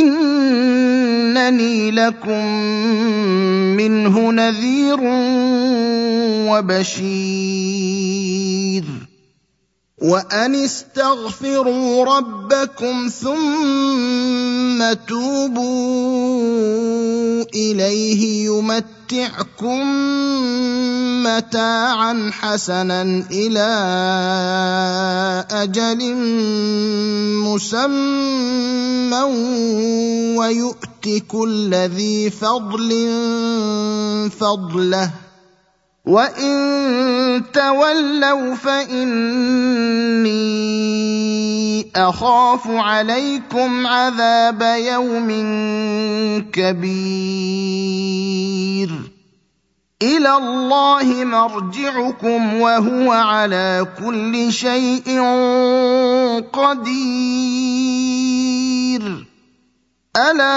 إنني لكم منه نذير وبشير. وان استغفروا ربكم ثم توبوا اليه يمتعكم متاعا حسنا إلى أجل مسمى ويؤت كل ذي فضل فضله وان تولوا فاني اخاف عليكم عذاب يوم كبير إلى الله مرجعكم وهو على كل شيء قدير الا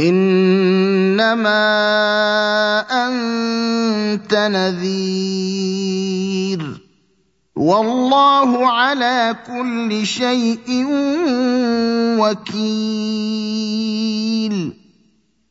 إنما أنت نذير. والله على كل شيء وكيل.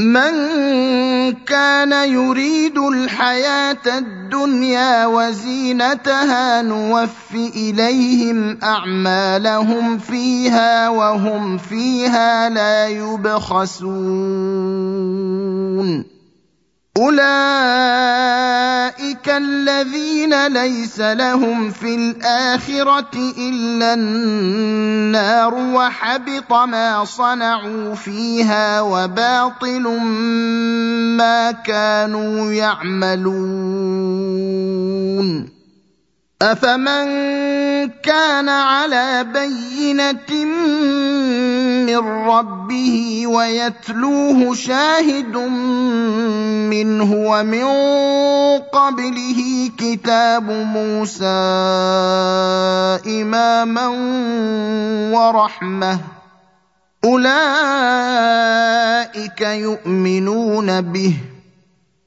من كان يريد الحياة الدنيا وزينتها نوف إليهم أعمالهم فيها وهم فيها لا يبخسون. اولئك الذين ليس لهم في الاخره الا النار وحبط ما صنعوا فيها وباطل ما كانوا يعملون افمن كان على بينه من ربه ويتلوه شاهد منه ومن قبله كتاب موسى اماما ورحمه اولئك يؤمنون به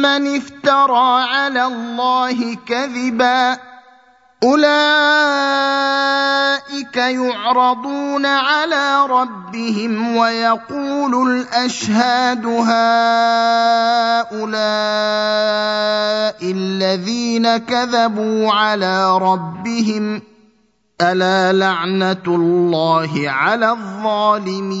ممن افترى على الله كذبا اولئك يعرضون على ربهم ويقول الاشهاد هؤلاء الذين كذبوا على ربهم الا لعنه الله على الظالمين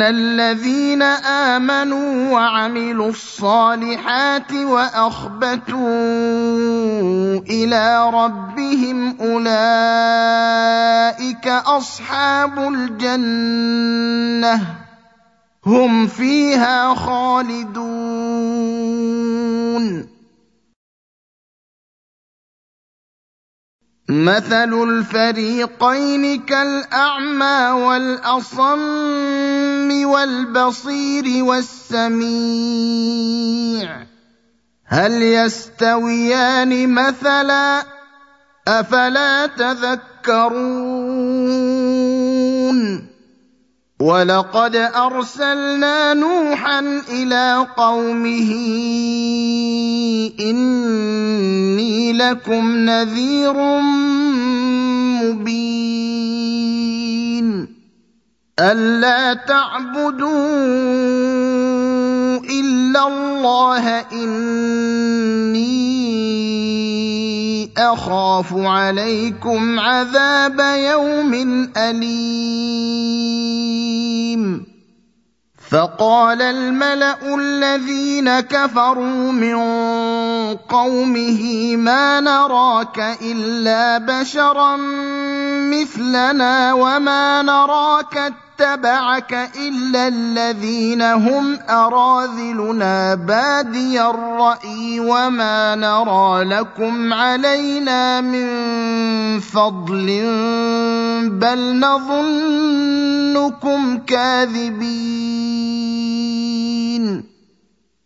ان الذين امنوا وعملوا الصالحات واخبتوا إلى ربهم اولئك اصحاب الجنه هم فيها خالدون مثل الفريقين كالأعمى والأصم والبصير والسميع. هل يستويان مثلا؟ أفلا تذكرون. ولقد ارسلنا نوحا إلى قومه اني لكم نذير مبين الا تعبدوا الا الله اني أخاف عليكم عذاب يوم أليم. فقال الملأ الذين كفروا من قومه ما نراك إلا بشرا مثلنا وما نراك اتبعك إلا الذين هم أراذلنا بادي الرأي وما نرى لكم علينا من فضل بل نظنكم كاذبين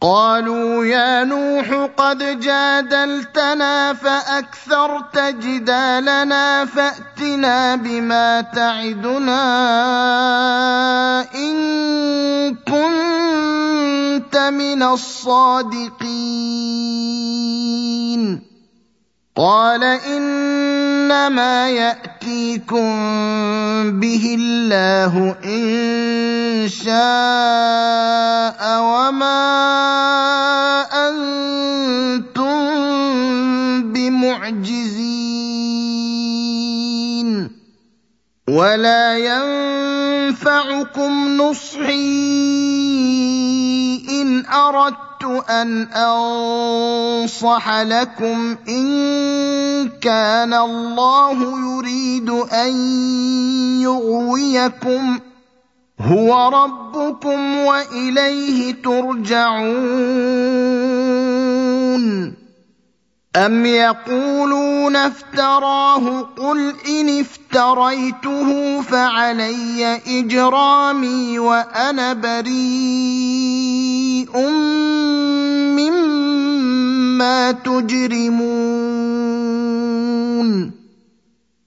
قالوا يا نوح قد جادلتنا فأكثرت جدالنا فأتنا بما تعدنا إن كنت من الصادقين. قال إنما يأتيكم به الله إن شاء وما أنتم بمعجزين ولا ينفعكم نصحي إن أردت أن أنصح لكم إن كان الله يريد أن يغويكم. هو ربكم وإليه ترجعون. أم يقولون افتراه قل إن افتريته فعلي إجرامي وأنا بريء مما تجرمون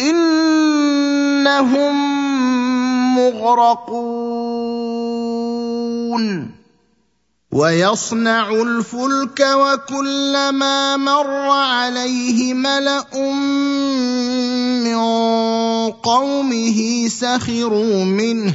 إنهم مغرقون. ويصنع الفلك وكلما مر عليه ملأ من قومه سخروا منه.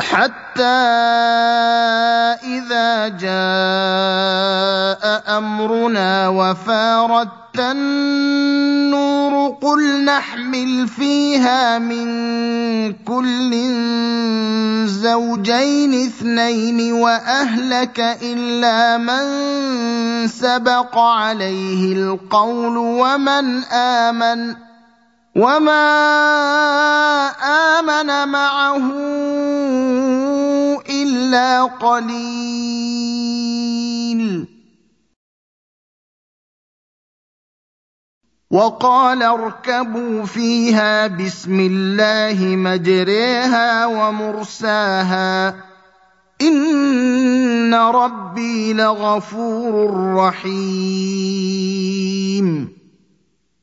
حتى إذا جاء أمرنا وفارت النور قل نحمل فيها من كل زوجين اثنين وأهلك إلا من سبق عليه القول ومن آمن وما امن معه الا قليل. وقال اركبوا فيها بسم الله مجريها ومرساها. ان ربي لغفور رحيم.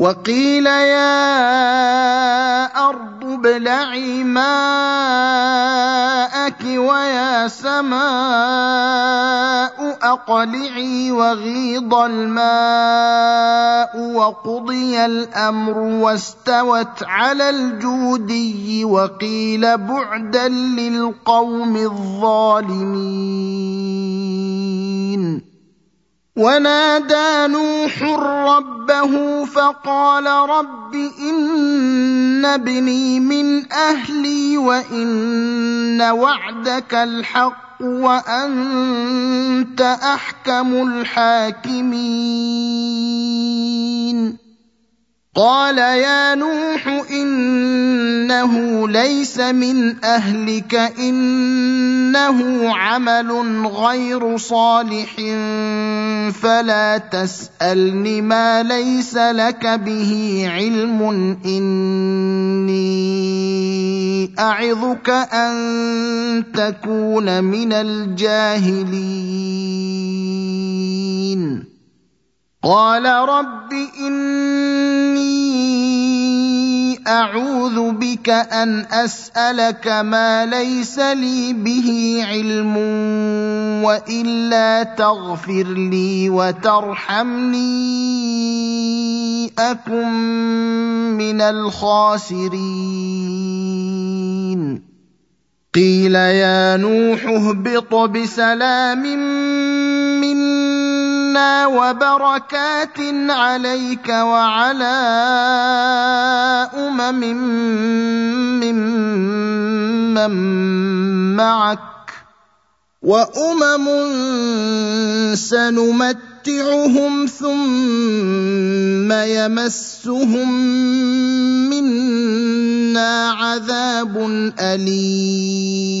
وقيل يا أرض ابلعي ماءك ويا سماء أقلعي وغيض الماء وقضي الأمر واستوت على الجودي وقيل بعدا للقوم الظالمين. ونادى نوح ربه فقال رب إن ابني من أهلي وإن وعدك الحق وأنت أحكم الحاكمين. قال يا نوح إنه ليس من أهلك إنه عمل غير صالح فلا تسالني ما ليس لك به علم إني أعظك أن تكون من الجاهلين. قال رب إني أعوذ بك أن أسألك ما ليس لي به علم وإلا تغفر لي وترحمني أكن من الخاسرين. قيل يا نوح اهبط بسلام منا وبركات عليك وعلى أمم ممن معك وأمم سنمتعهم ثم يمسهم منا عذاب أليم.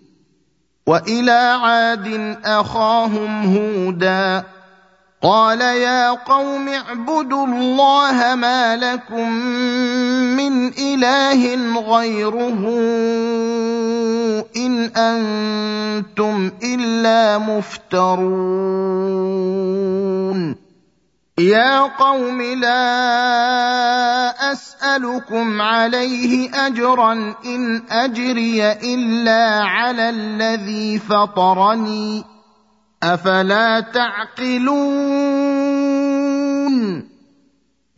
وإلى عاد أخاهم هودا قال يا قوم اعبدوا الله ما لكم من إله غيره إن أنتم إلا مفترون يا قوم لا أسألكم عليه أجرا إن أجري إلا على الذي فطرني. أفلا تعقلون؟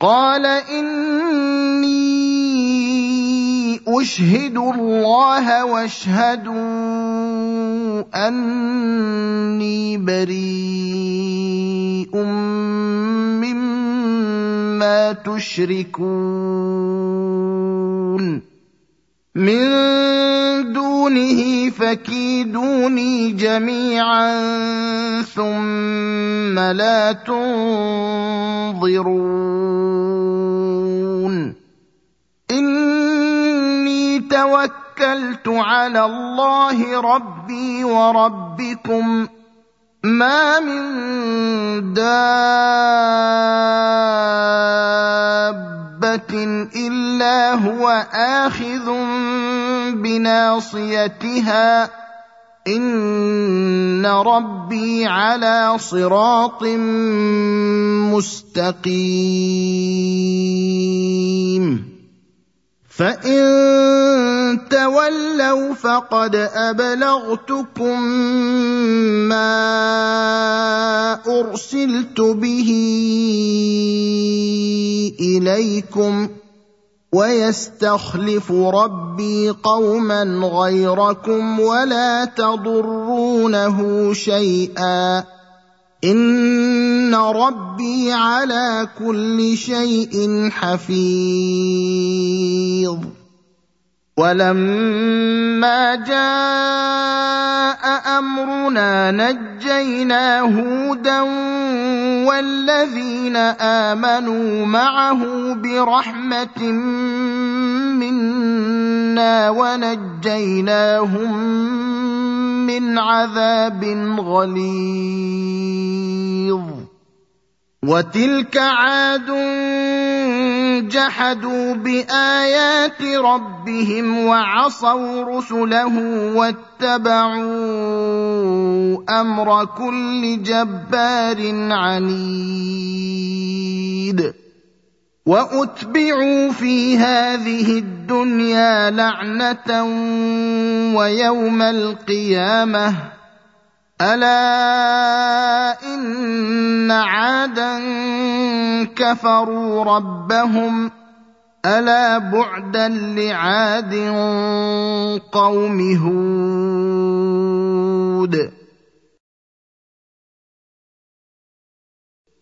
قال إني أشهد الله واشهدوا أني بريء مما تشركون. من دونه فكيدوني جميعا ثم لا تنظرون. إني توكلت على الله ربي وربكم. ما من دابه الا هو اخذ بناصيتها ان ربي على صراط مستقيم فان تولوا فقد ابلغتكم ما ارسلت به اليكم ويستخلف ربي قوما غيركم ولا تضرونه شيئا ان ربي على كل شيء حفيظ. ولما جاء امرنا نجينا هودا والذين امنوا معه برحمه منا ونجيناهم من عذاب غليظ. وتلك عاد جحدوا بآيات ربهم وعصوا رسله واتبعوا أمر كل جبار عنيد. وأتبعوا في هذه الدنيا لعنة ويوم القيامة. ألا إن عادا كفروا ربهم. ألا بعدا لعاد قوم هود.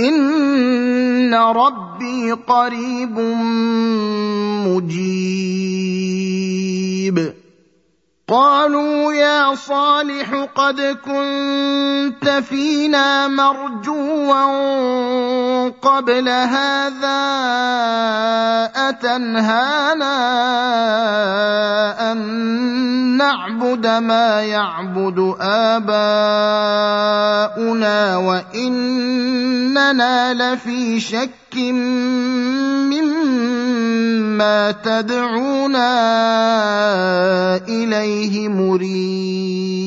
ان ربي قريب مجيب قالوا يا صالح قد كنت فينا مرجوا قبل هذا اتنهانا ان نعبد ما يعبد اباؤنا واننا لفي شك مما تدعونا اليه مريب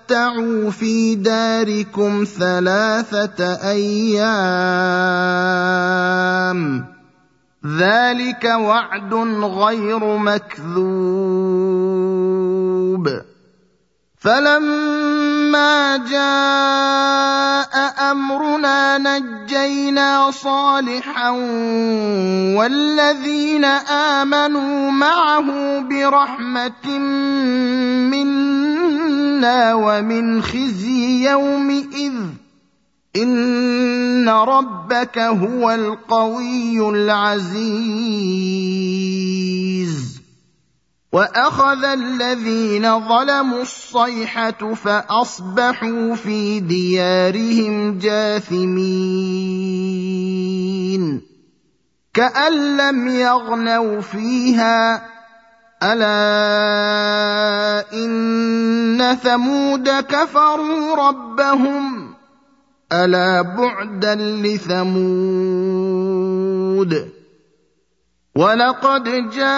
في داركم ثلاثة أيام ذلك وعد غير مكذوب فلما جاء امرنا نجينا صالحا والذين امنوا معه برحمه منا ومن خزي يومئذ ان ربك هو القوي العزيز واخذ الذين ظلموا الصيحه فاصبحوا في ديارهم جاثمين كان لم يغنوا فيها ألا إن ثمود كفروا ربهم ألا بعدا لثمود ولقد جاءت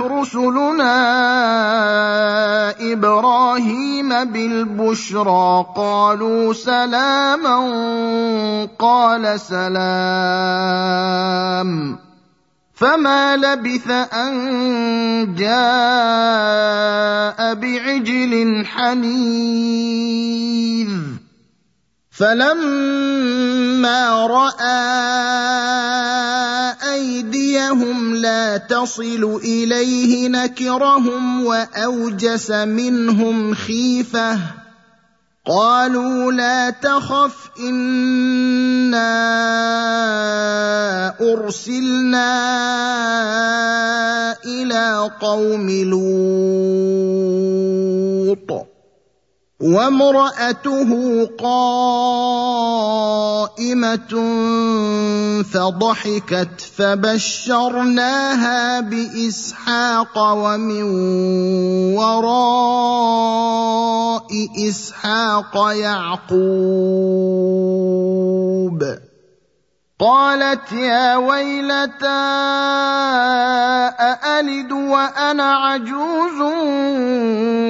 رسلنا إبراهيم بالبشرى قالوا سلاما قال سلام فما لبث ان جاء بعجل حنيذ فلما راى ايديهم لا تصل اليه نكرهم واوجس منهم خيفه قالوا لا تخف إنا أرسلنا إلى قوم لوط. وامرأته قائمة فضحكت فبشرناها بإسحاق ومن وراء إسحاق يعقوب. قالت يا ويلتى أألد وأنا عجوز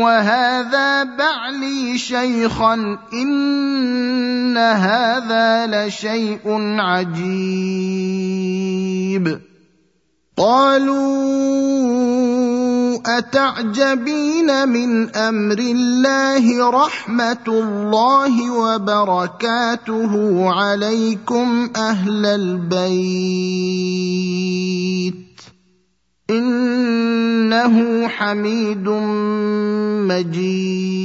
وهذا بعلي شيخا إن هذا لشيء عجيب. قالوا أتعجبين من أمر الله رحمة الله وبركاته عليكم أهل البيت إنه حميد مجيد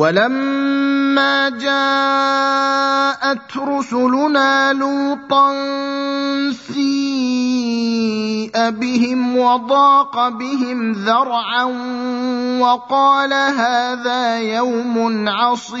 ولما جاءت رسلنا لوطا سيء بهم وضاق بهم ذرعا وقال هذا يوم عصيب.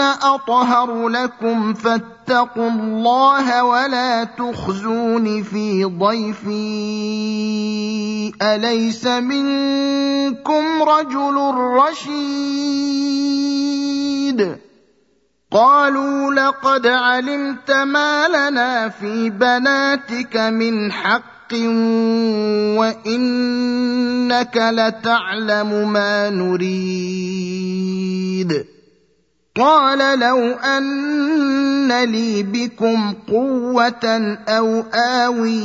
أطهر لكم فاتقوا الله ولا تخزون في ضيفي أليس منكم رجل رشيد؟ قالوا لقد علمت ما لنا في بناتك من حق وإنك لتعلم ما نريد. قال لو أن لي بكم قوة أو آوي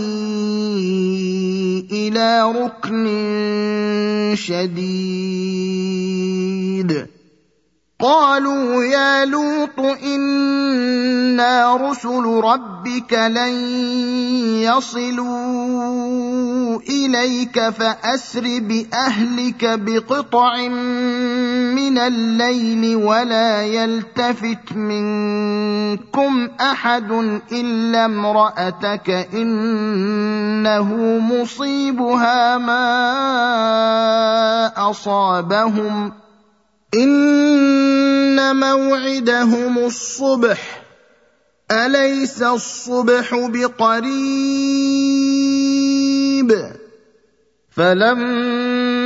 إلى ركن شديد. قالوا يا لوط إنا رسل ربك لن يصلوا إليك فأسر بأهلك بقطع من الليل ولا يلتفت منكم أحد إلا امرأتك إنه مصيبها ما أصابهم إن موعدهم الصبح. أليس الصبح بقريب؟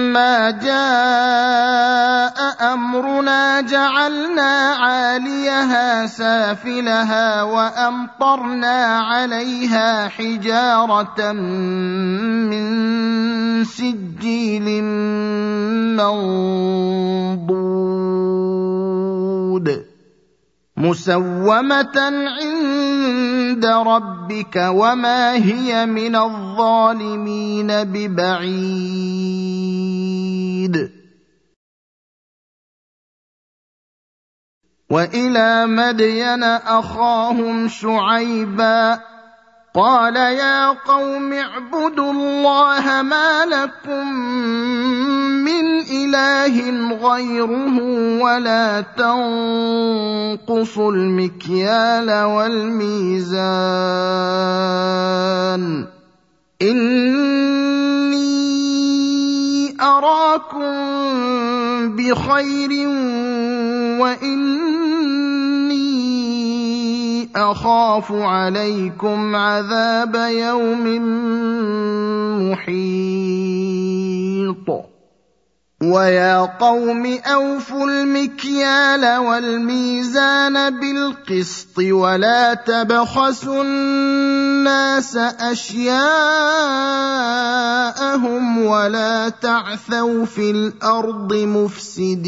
فلما جاء امرنا جعلنا عاليها سافلها وامطرنا عليها حجاره من سجيل منضود مسومة عند ربك وما هي من الظالمين ببعيد. وإلى مدين أخاهم شعيبا قال يا قوم اعبدوا الله ما لكم من إله غيره ولا تنقصوا المكيال والميزان. إني أراكم بخير واني أخاف عليكم عذاب يوم محيط. ويا قوم أوفوا المكيال والميزان بالقسط ولا تبخسوا الناس أشياءهم ولا تعثوا في الأرض مفسدين.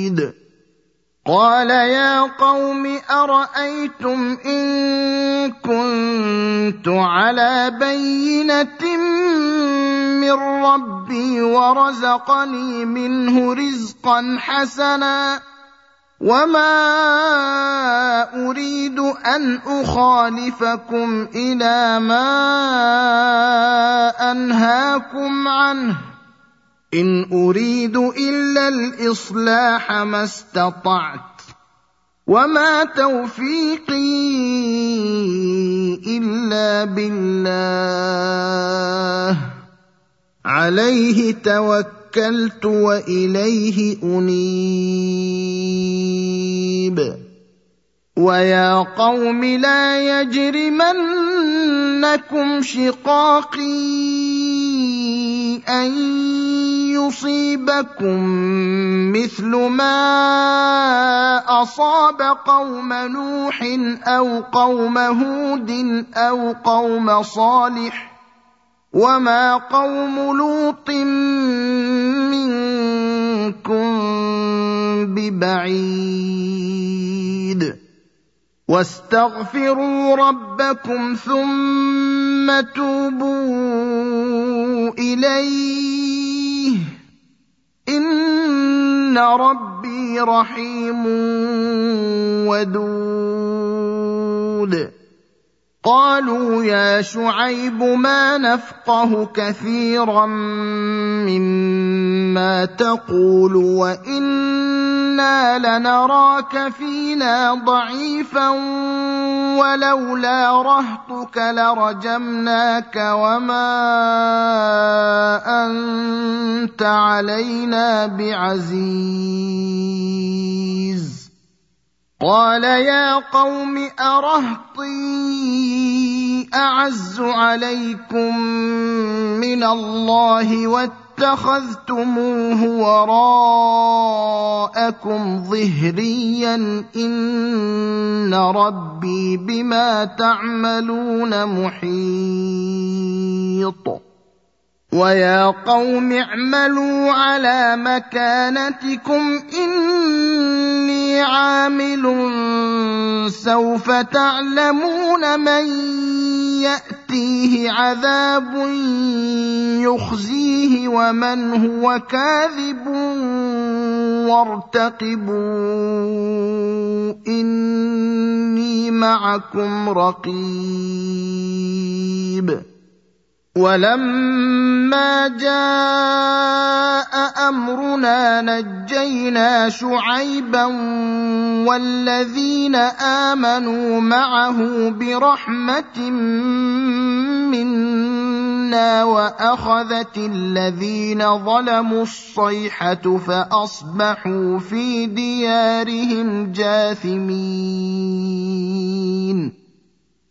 شديد قال يا قوم أرأيتم إن كنت على بينة من ربي ورزقني منه رزقا حسنا وما أريد أن أخالفكم إلى ما أنهاكم عنه. إن أريد إلا الإصلاح ما استطعت وما توفيقي إلا بالله. عليه توكلت وإليه أنيب. ويا قوم لا يجرمنكم شقاقي. ان يصيبكم مثل ما اصاب قوم نوح أو قوم هود أو قوم صالح وما قوم لوط منكم ببعيد واستغفروا ربكم ثم توبوا إليه. إن ربي رحيم ودود. قالوا يا شعيب ما نفقه كثيرا مما تقول وأنا لنراك فينا ضعيفا ولولا رهطك لرجمناك وما انت علينا بعزيز قال يا قوم ارهطي اعز عليكم من الله واتخذتموه وراءكم ظهريا إن ربي بما تعملون محيط. ويا قوم اعملوا على مكانتكم إني عامل سوف تعلمون من يأتيه عذاب يخزيه ومن هو كاذب وارتقبوا إني معكم رقيب. ولما جاء أمرنا نجينا شعيبا والذين آمنوا معه برحمة منا وأخذت الذين ظلموا الصيحة فأصبحوا في ديارهم جاثمين.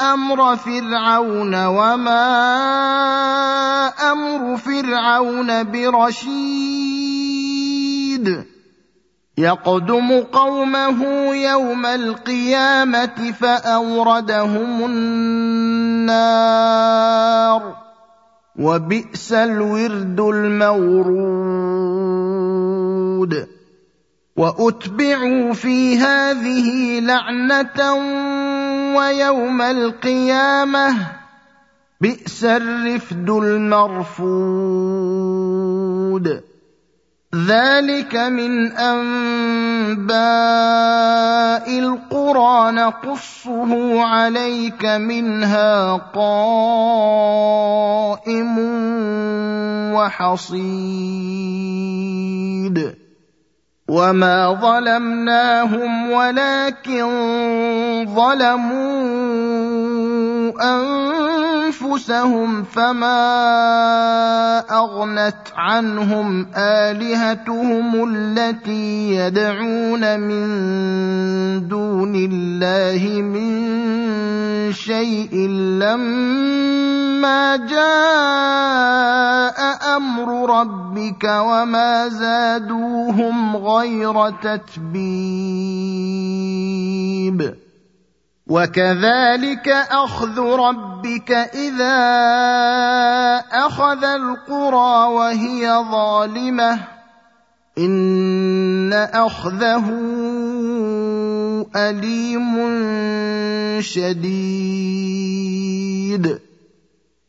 أمر فرعون وما أمر فرعون برشيد. يقدم قومه يوم القيامة فأوردهم النار. وبئس الورد المورود. وأتبعوا في هذه لعنة ويوم القيامة بئس الرفد المرفود. ذلك من أنباء القرى نقصه عليك منها قائم وحصيد. وما ظلمناهم ولكن ظلموا انفسهم فما اغنت عنهم الهتهم التي يدعون من دون الله من شيء لما جاء أمر ربك وما زادوهم غير تتبيب وكذلك اخذ ربك اذا اخذ القرى وهي ظالمه ان اخذه اليم شديد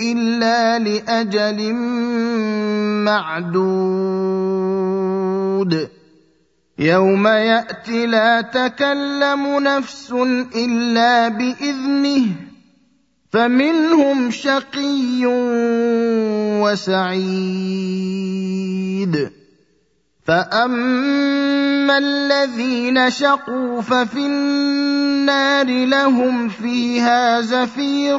إلا لأجل معدود. يوم يات لا تكلم نفس إلا بإذنه فمنهم شقي وسعيد. فأما الذين شقوا ففي النار لهم فيها زفير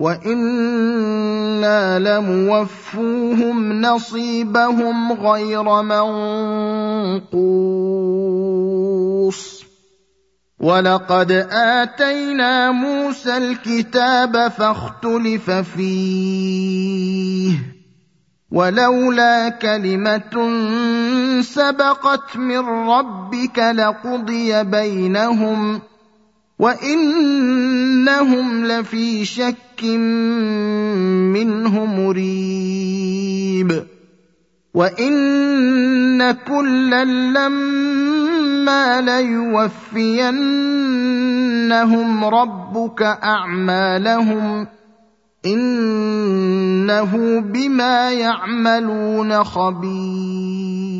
وأنا لموفوهم نصيبهم غير منقوص ولقد اتينا موسى الكتاب فاختلف فيه ولولا كلمه سبقت من ربك لقضي بينهم وانهم لفي شك منه مريب وان كلا لما ليوفينهم ربك اعمالهم انه بما يعملون خبير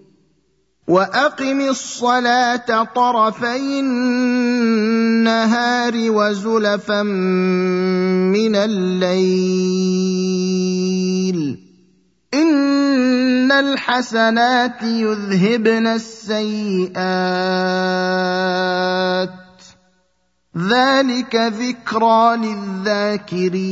وأقم الصلاة طرفي النهار وزلفا من الليل. إن الحسنات يذهبن السيئات. ذلك ذكرى للذاكرين.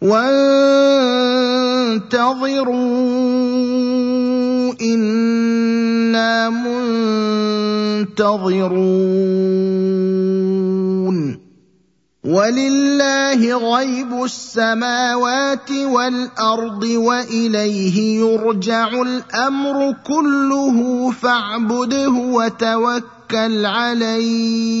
وانتظروا أنا منتظرون ولله غيب السماوات والارض واليه يرجع الامر كله فاعبده وتوكل عليه